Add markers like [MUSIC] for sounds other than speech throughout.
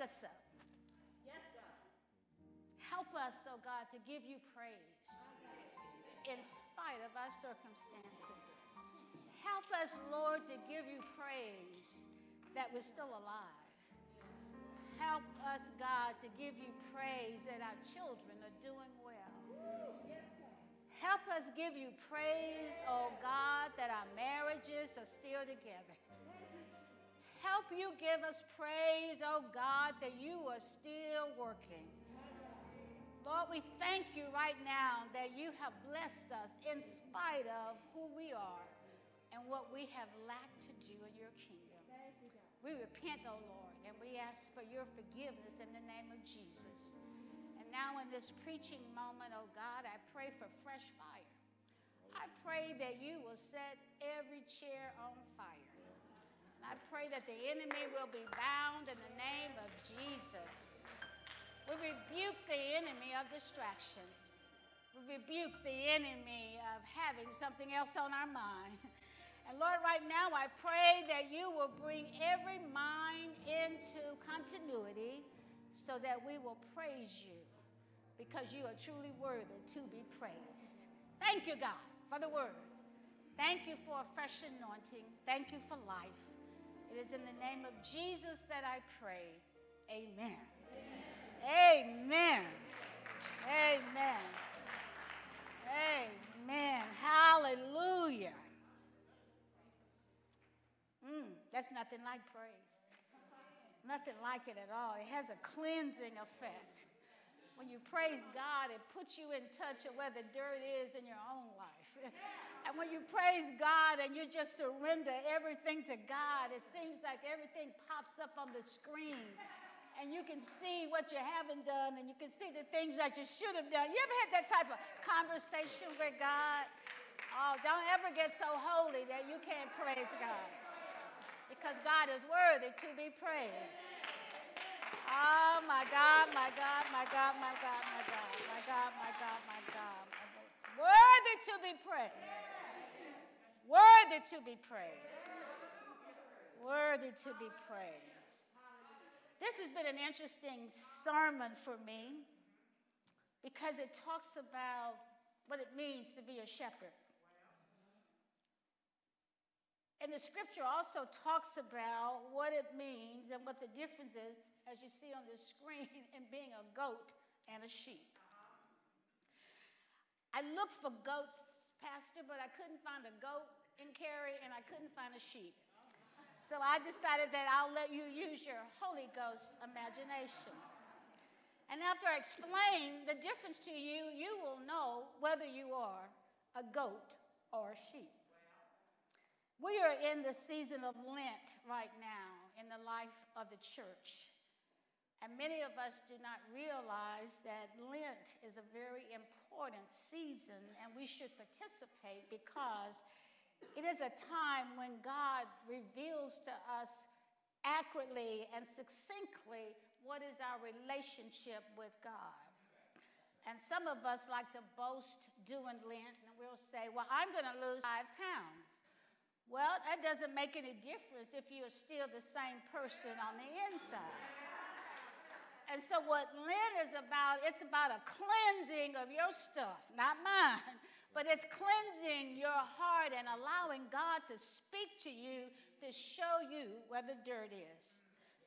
Wake us up. Help us, oh God, to give you praise in spite of our circumstances. Help us, Lord, to give you praise that we're still alive. Help us, God, to give you praise that our children are doing well. Help us give you praise, oh God, that our marriages are still together. Help you give us praise, oh God, that you are still working. Lord, we thank you right now that you have blessed us in spite of who we are and what we have lacked to do in your kingdom. We repent, O Lord, and we ask for your forgiveness in the name of Jesus. And now, in this preaching moment, oh God, I pray for fresh fire. I pray that you will set every chair on fire. I pray that the enemy will be bound in the name of Jesus. We rebuke the enemy of distractions. We rebuke the enemy of having something else on our mind. And Lord, right now I pray that you will bring every mind into continuity so that we will praise you because you are truly worthy to be praised. Thank you, God, for the word. Thank you for a fresh anointing. Thank you for life. It is in the name of Jesus that I pray. Amen. Amen. Amen. Amen. Hallelujah. Mm, that's nothing like praise. Nothing like it at all. It has a cleansing effect. When you praise God, it puts you in touch of where the dirt is in your own life. [LAUGHS] And when you praise God and you just surrender everything to God, it seems like everything pops up on the screen and you can see what you haven't done and you can see the things that you should have done. You ever had that type of conversation with God? Oh, don't ever get so holy that you can't praise God because God is worthy to be praised. Oh, my God, my God, my God, my God, my God, my God, my God, my God. Worthy to be praised. Worthy to be praised. Worthy to be praised. This has been an interesting sermon for me because it talks about what it means to be a shepherd. And the scripture also talks about what it means and what the difference is, as you see on the screen, [LAUGHS] in being a goat and a sheep. I looked for goats, Pastor, but I couldn't find a goat in Cary and I couldn't find a sheep. So I decided that I'll let you use your Holy Ghost imagination. And after I explain the difference to you, you will know whether you are a goat or a sheep. We are in the season of Lent right now in the life of the church. And many of us do not realize that Lent is a very important season and we should participate because it is a time when God reveals to us accurately and succinctly what is our relationship with God. And some of us like to boast doing Lent, and we'll say, Well, I'm going to lose five pounds. Well, that doesn't make any difference if you are still the same person on the inside. And so, what Lent is about, it's about a cleansing of your stuff, not mine, but it's cleansing your heart and allowing God to speak to you to show you where the dirt is.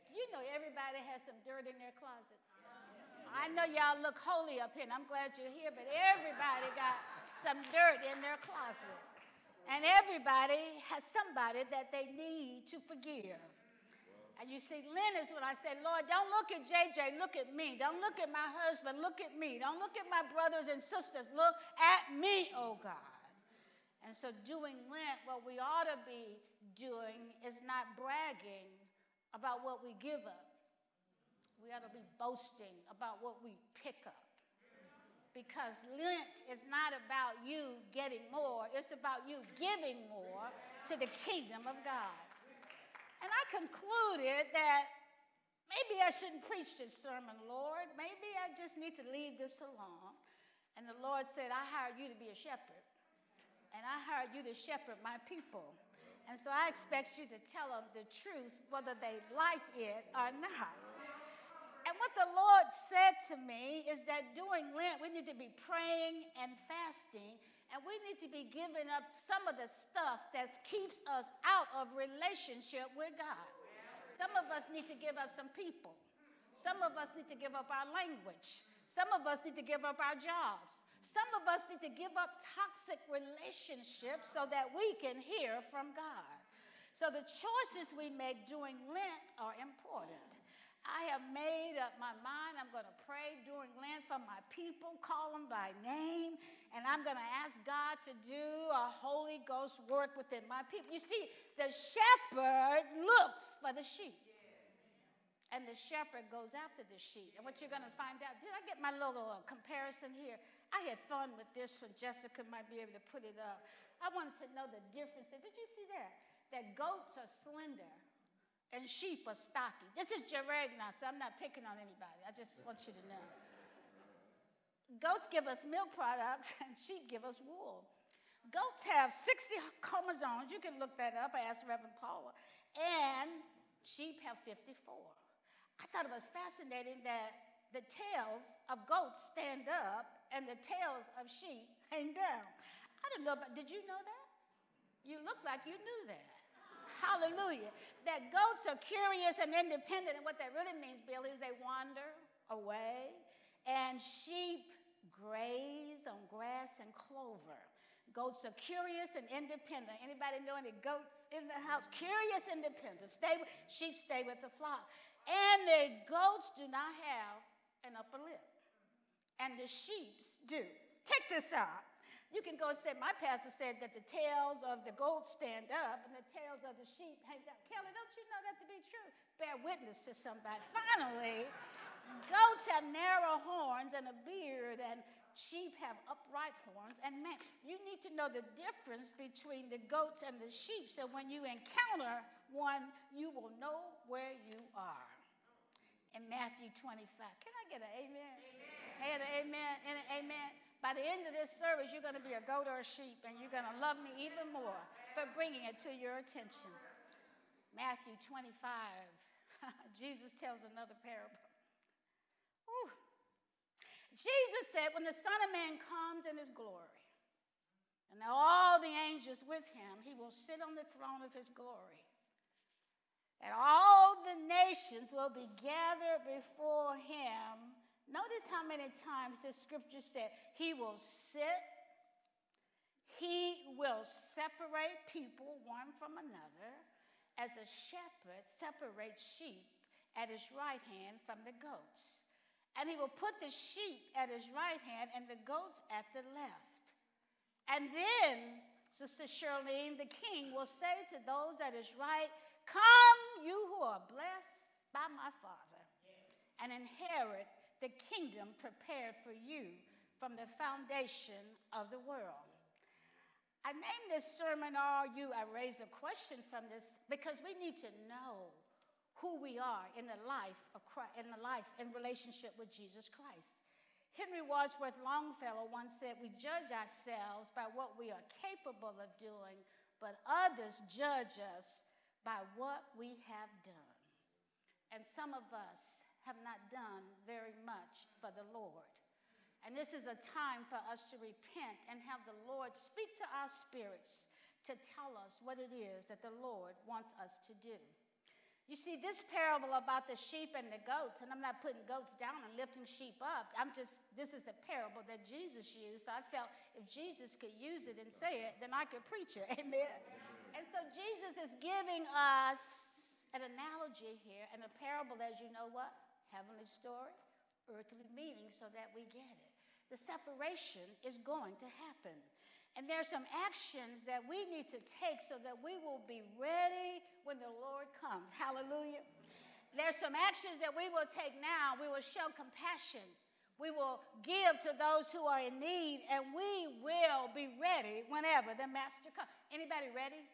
Do you know everybody has some dirt in their closets? I know y'all look holy up here, and I'm glad you're here, but everybody got some dirt in their closet. And everybody has somebody that they need to forgive. And you see, Lent is when I say, Lord, don't look at JJ, look at me. Don't look at my husband, look at me. Don't look at my brothers and sisters, look at me, oh God. And so, doing Lent, what we ought to be doing is not bragging about what we give up. We ought to be boasting about what we pick up. Because Lent is not about you getting more, it's about you giving more to the kingdom of God. And I concluded that maybe I shouldn't preach this sermon, Lord. Maybe I just need to leave this alone. And the Lord said, I hired you to be a shepherd. And I hired you to shepherd my people. And so I expect you to tell them the truth, whether they like it or not. And what the Lord said to me is that during Lent, we need to be praying and fasting and we need to be giving up some of the stuff that keeps us out of relationship with God. Some of us need to give up some people. Some of us need to give up our language. Some of us need to give up our jobs. Some of us need to give up toxic relationships so that we can hear from God. So the choices we make during Lent are important. I have made up my mind. I'm going to pray during Lent for my people, call them by name, and I'm going to ask God to do a Holy Ghost work within my people. You see, the shepherd looks for the sheep. And the shepherd goes after the sheep. And what you're going to find out, did I get my little uh, comparison here? I had fun with this one. Jessica might be able to put it up. I wanted to know the difference. Did you see that? That goats are slender and sheep are stocky. This is Jaragna, so I'm not picking on anybody. I just want you to know. Goats give us milk products, [LAUGHS] and sheep give us wool. Goats have 60 chromosomes. You can look that up. I asked Reverend Paula. And sheep have 54. I thought it was fascinating that the tails of goats stand up and the tails of sheep hang down. I don't know, but did you know that? You look like you knew that. Hallelujah. That goats are curious and independent. And what that really means, Billy, is they wander away. And sheep graze on grass and clover. Goats are curious and independent. Anybody know any goats in the house? Curious, independent. Stay with, sheep stay with the flock. And the goats do not have an upper lip. And the sheep do. Check this out. You can go and say, my pastor said that the tails of the goats stand up and the tails of the sheep hang down. Kelly, don't you know that to be true? Bear witness to somebody. [LAUGHS] Finally, goats have narrow horns and a beard, and sheep have upright horns. And man, you need to know the difference between the goats and the sheep. So when you encounter one, you will know where you are. In Matthew 25. Can I get an amen? Amen. An amen and an amen. By the end of this service, you're going to be a goat or a sheep, and you're going to love me even more for bringing it to your attention. Matthew 25, [LAUGHS] Jesus tells another parable. Ooh. Jesus said, When the Son of Man comes in his glory, and all the angels with him, he will sit on the throne of his glory. And all the nations will be gathered before him Notice how many times the scripture said, He will sit, He will separate people one from another, as a shepherd separates sheep at his right hand from the goats. And he will put the sheep at his right hand and the goats at the left. And then, Sister Shirlene, the king will say to those at his right, Come, you who are blessed by my Father, and inherit the kingdom prepared for you from the foundation of the world. I named this sermon Are You? I raise a question from this because we need to know who we are in the life of Christ, in the life in relationship with Jesus Christ. Henry Wadsworth Longfellow once said, We judge ourselves by what we are capable of doing, but others judge us by what we have done. And some of us have not done very much for the Lord. And this is a time for us to repent and have the Lord speak to our spirits to tell us what it is that the Lord wants us to do. You see, this parable about the sheep and the goats, and I'm not putting goats down and lifting sheep up. I'm just, this is a parable that Jesus used. I felt if Jesus could use it and say it, then I could preach it. [LAUGHS] Amen. And so Jesus is giving us an analogy here and a parable, as you know what? Heavenly story, earthly meaning, so that we get it. The separation is going to happen. And there are some actions that we need to take so that we will be ready when the Lord comes. Hallelujah. There's some actions that we will take now. We will show compassion. We will give to those who are in need, and we will be ready whenever the master comes. Anybody ready?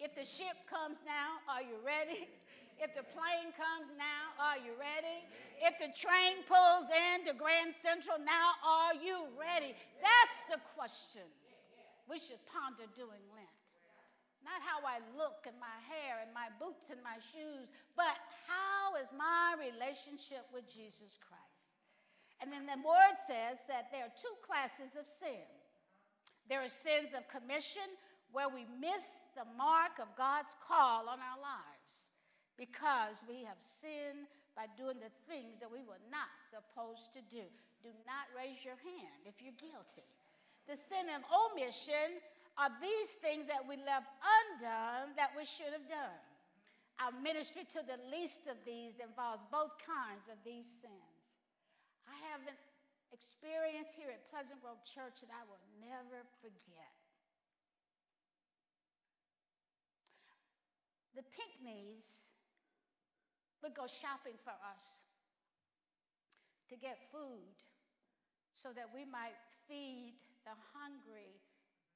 If the ship comes now, are you ready? [LAUGHS] If the plane comes now, are you ready? If the train pulls into Grand Central now, are you ready? That's the question we should ponder doing Lent. Not how I look and my hair and my boots and my shoes, but how is my relationship with Jesus Christ? And then the word says that there are two classes of sin. There are sins of commission where we miss the mark of God's call on our lives because we have sinned by doing the things that we were not supposed to do. Do not raise your hand if you're guilty the sin of omission are these things that we left undone that we should have done. Our ministry to the least of these involves both kinds of these sins. I have an experience here at Pleasant Grove Church that I will never forget. The Pinkneys would go shopping for us to get food so that we might feed the hungry,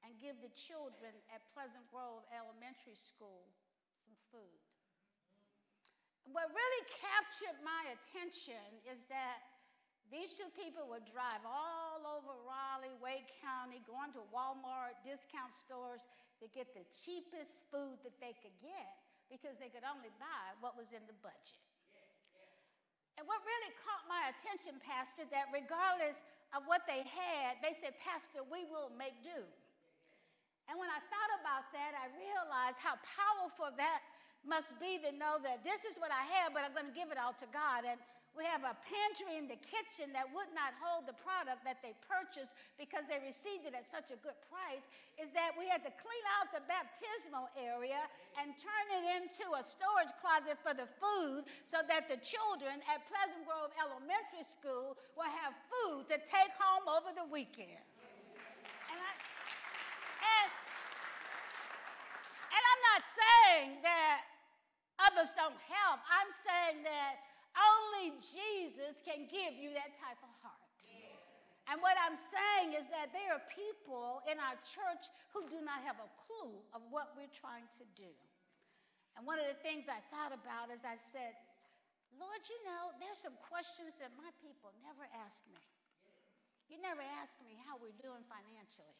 and give the children at Pleasant Grove Elementary School some food. What really captured my attention is that these two people would drive all over Raleigh, Wake County, going to Walmart, discount stores to get the cheapest food that they could get because they could only buy what was in the budget. And what really caught my attention, Pastor, that regardless of what they had, they said, Pastor, we will make do. And when I thought about that, I realized how powerful that must be to know that this is what I have, but I'm going to give it all to God. And we have a pantry in the kitchen that would not hold the product that they purchased because they received it at such a good price. Is that we had to clean out the baptismal area and turn it into a storage closet for the food so that the children at Pleasant Grove Elementary School will have food to take home over the weekend. And, I, and, and I'm not saying that others don't help. I'm saying that only Jesus can give you that type of heart. And what I'm saying is that there are people in our church who do not have a clue of what we're trying to do. And one of the things I thought about is I said, Lord, you know, there's some questions that my people never ask me. You never ask me how we're doing financially.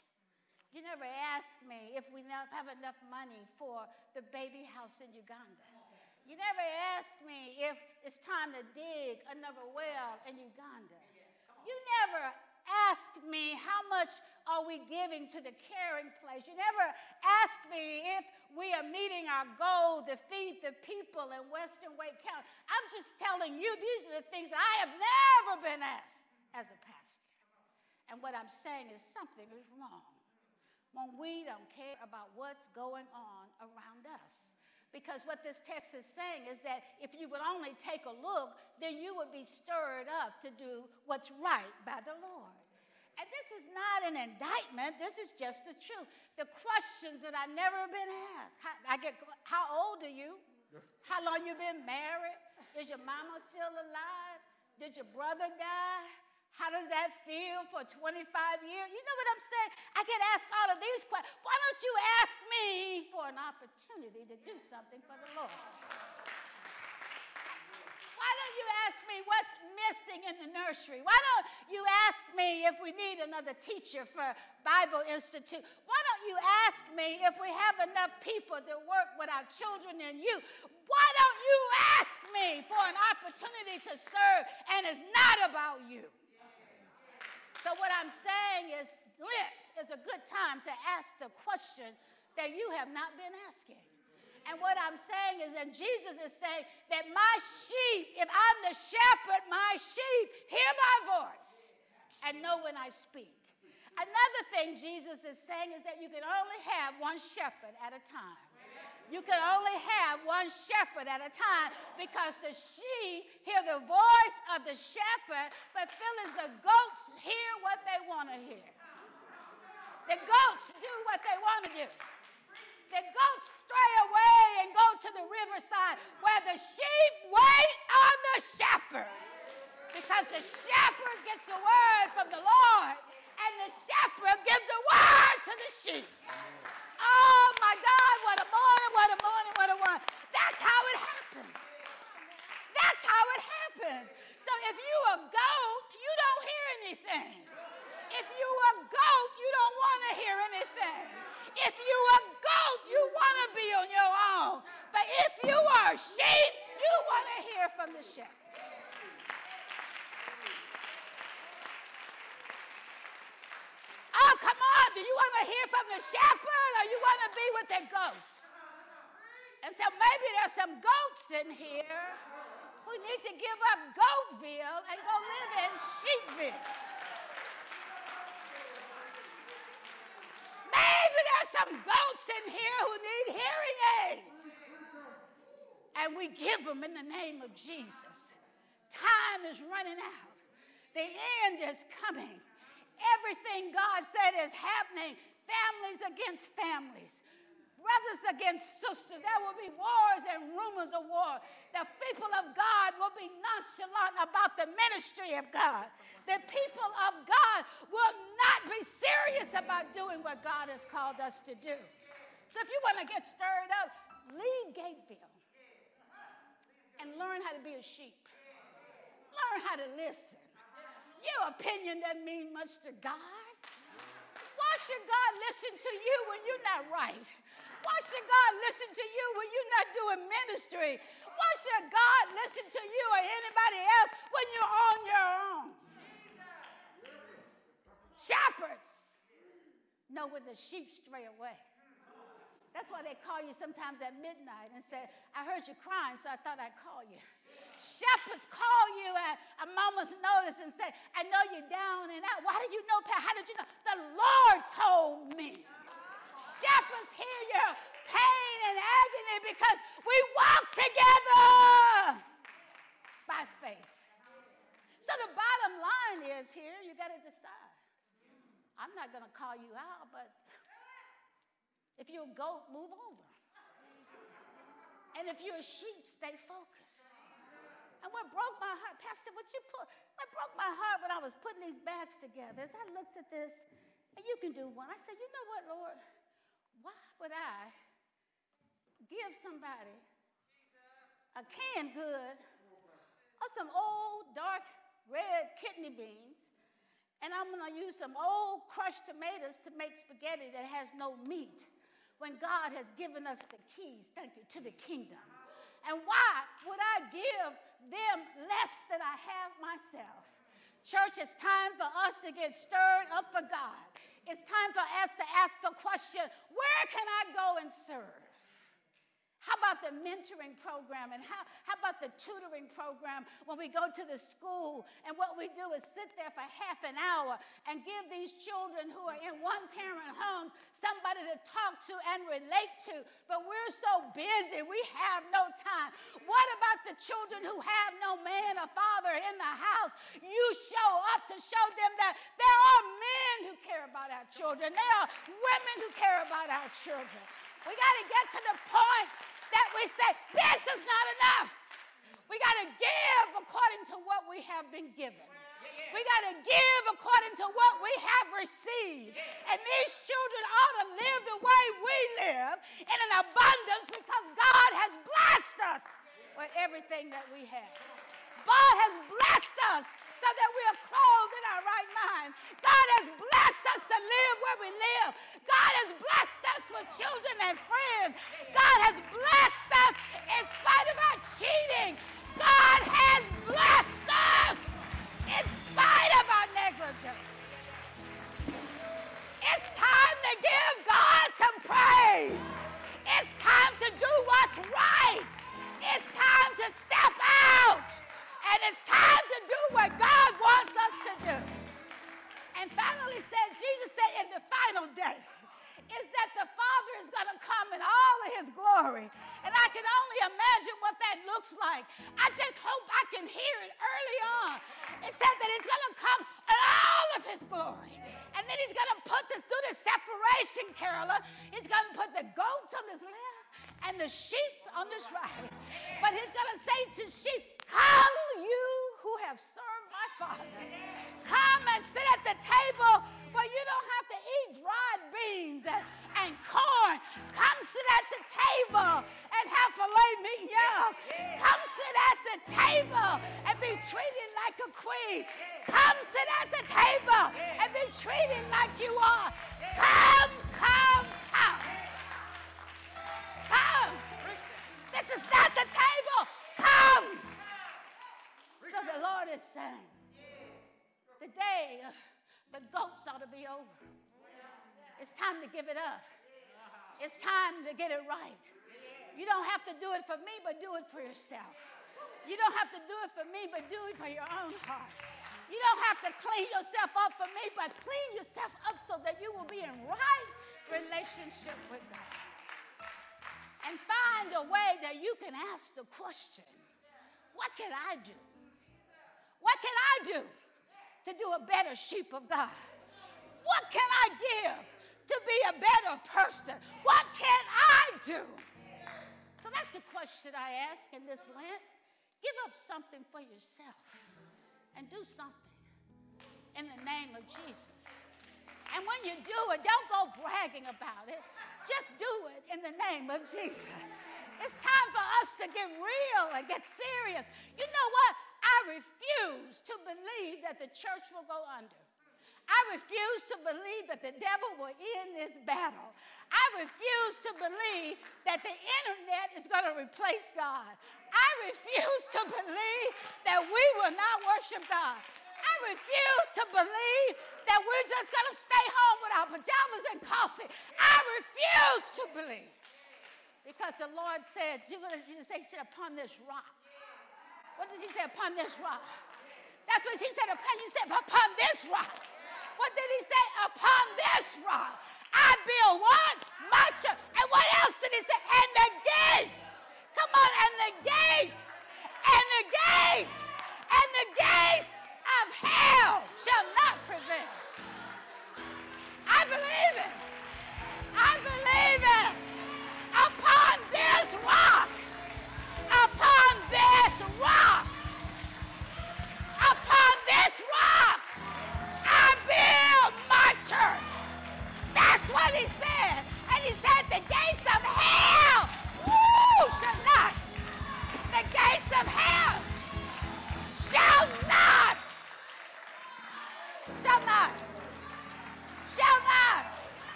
You never ask me if we have enough money for the baby house in Uganda. You never ask me if it's time to dig another well in Uganda. You never ask me how much are we giving to the caring place. You never ask me if we are meeting our goal to feed the people in Western Wake County. I'm just telling you, these are the things that I have never been asked as a pastor. And what I'm saying is something is wrong when we don't care about what's going on around us. Because what this text is saying is that if you would only take a look, then you would be stirred up to do what's right by the Lord. And this is not an indictment, this is just the truth. The questions that I've never been asked. How, I get, how old are you? How long you been married? Is your mama still alive? Did your brother die? How does that feel for 25 years? You know what I'm saying? I can ask all of these questions. Why don't you ask me for an opportunity to do something for the Lord? Why don't you ask me what's missing in the nursery? Why don't you ask me if we need another teacher for Bible Institute? Why don't you ask me if we have enough people to work with our children and youth? Why don't you ask me for an opportunity to serve and it's not about you? So, what I'm saying is, Lent is a good time to ask the question that you have not been asking. And what I'm saying is and Jesus is saying that my sheep, if I'm the shepherd, my sheep hear my voice and know when I speak. Another thing Jesus is saying is that you can only have one shepherd at a time. You can only have one shepherd at a time because the sheep hear the voice of the shepherd, but Phyllis, the goats hear what they want to hear. The goats do what they want to do. The goats stray away and go to the riverside where the sheep wait on the shepherd. Because the shepherd gets the word from the Lord, and the shepherd gives a word to the sheep. Oh my God, what a morning, what a morning, what a morning. That's how it happens. That's how it happens. So if you a goat, you don't hear anything. If you a goat, you don't want to hear anything. If you a goat, you want to be on your own. But if you are sheep, you want to hear from the shepherd. Come on. Do you want to hear from the shepherd or you want to be with the goats? And so maybe there's some goats in here who need to give up Goatville and go live in Sheepville. Maybe there's some goats in here who need hearing aids. And we give them in the name of Jesus. Time is running out, the end is coming. Everything God said is happening. Families against families, brothers against sisters. There will be wars and rumors of war. The people of God will be nonchalant about the ministry of God. The people of God will not be serious about doing what God has called us to do. So if you want to get stirred up, leave Goatville and learn how to be a sheep. Learn how to listen. Your opinion doesn't mean much to God. Why should God listen to you when you're not right? Why should God listen to you when you're not doing ministry? Why should God listen to you or anybody else when you're on your own? Shepherds know when the sheep stray away. That's why they call you sometimes at midnight and say, I heard you crying, so I thought I'd call you. Shepherds call you at a moment's notice and say, I know you're down and out. Why did you know, Pat? How did you know? The Lord told me. Shepherds hear your pain and agony because we walk together by faith. So the bottom line is here, you got to decide. I'm not going to call you out, but if you're a goat, move over. And if you're a sheep, stay focused. And what broke my heart, Pastor, what you put, what broke my heart when I was putting these bags together is I looked at this, and you can do one. I said, you know what, Lord? Why would I give somebody a canned good or some old dark red kidney beans, and I'm gonna use some old crushed tomatoes to make spaghetti that has no meat when God has given us the keys, thank you, to the kingdom. And why would I give them less than I have myself? Church, it's time for us to get stirred up for God. It's time for us to ask the question where can I go and serve? How about the mentoring program and how, how about the tutoring program when we go to the school and what we do is sit there for half an hour and give these children who are in one parent homes somebody to talk to and relate to. But we're so busy, we have no time. What about the children who have no man or father in the house? You show up to show them that there are men who care about our children, there are women who care about our children. We got to get to the point that we say, this is not enough. We got to give according to what we have been given. We got to give according to what we have received. And these children ought to live the way we live in an abundance because God has blessed us with everything that we have. God has blessed us so that we are clothed in our right mind. God has blessed us to live where we live. God has blessed us with children and friends. God has blessed us in spite of our cheating. God has blessed us in spite of our negligence. It's time to give God some praise. It's time to do what's right. It's time to step out. And it's time to do what God wants us to do. And finally said, Jesus said in the final day, is that the Father is going to come in all of his glory. And I can only imagine what that looks like. I just hope I can hear it early on. It said that he's going to come in all of his glory. And then he's going to put this, do the separation, Carolyn. He's going to put the goats on his left and the sheep on his right. But he's going to say to sheep, Come, have served my Father. Come and sit at the table, but you don't have to eat dried beans and, and corn. Come sit at the table and have filet mignon. Come sit at the table and be treated like a queen. Come sit at the table and be treated like you are. It's time to give it up. It's time to get it right. You don't have to do it for me, but do it for yourself. You don't have to do it for me, but do it for your own heart. You don't have to clean yourself up for me, but clean yourself up so that you will be in right relationship with God. And find a way that you can ask the question what can I do? What can I do to do a better sheep of God? What can I give to be a better person? What can I do? So that's the question I ask in this Lent. Give up something for yourself and do something in the name of Jesus. And when you do it, don't go bragging about it. Just do it in the name of Jesus. It's time for us to get real and get serious. You know what? I refuse to believe that the church will go under. I refuse to believe that the devil will end this battle. I refuse to believe that the internet is going to replace God. I refuse to believe that we will not worship God. I refuse to believe that we're just going to stay home with our pajamas and coffee. I refuse to believe. Because the Lord said, Jesus said, upon this rock. What did he say? Upon this rock. That's what he said. Upon you said, upon this rock. What did he say? Upon this rock. I build what? My church. And what else did he say? And the gates. Come on, and the gates. And the gates. And the gates of hell shall not prevail. I believe it.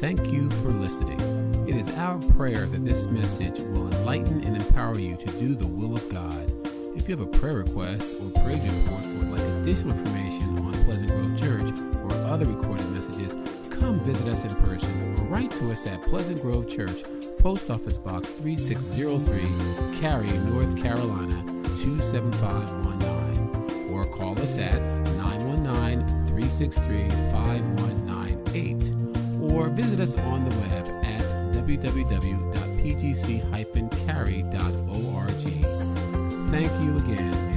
Thank you for listening. It is our prayer that this message will enlighten and empower you to do the will of God. If you have a prayer request or praise report or would like additional information on Pleasant Grove Church or other recorded messages, come visit us in person or write to us at Pleasant Grove Church, Post Office Box 3603, Cary, North Carolina 27519, or call us at 919 363 5198, or visit us on the web at www.pgc-cary.org. Thank you again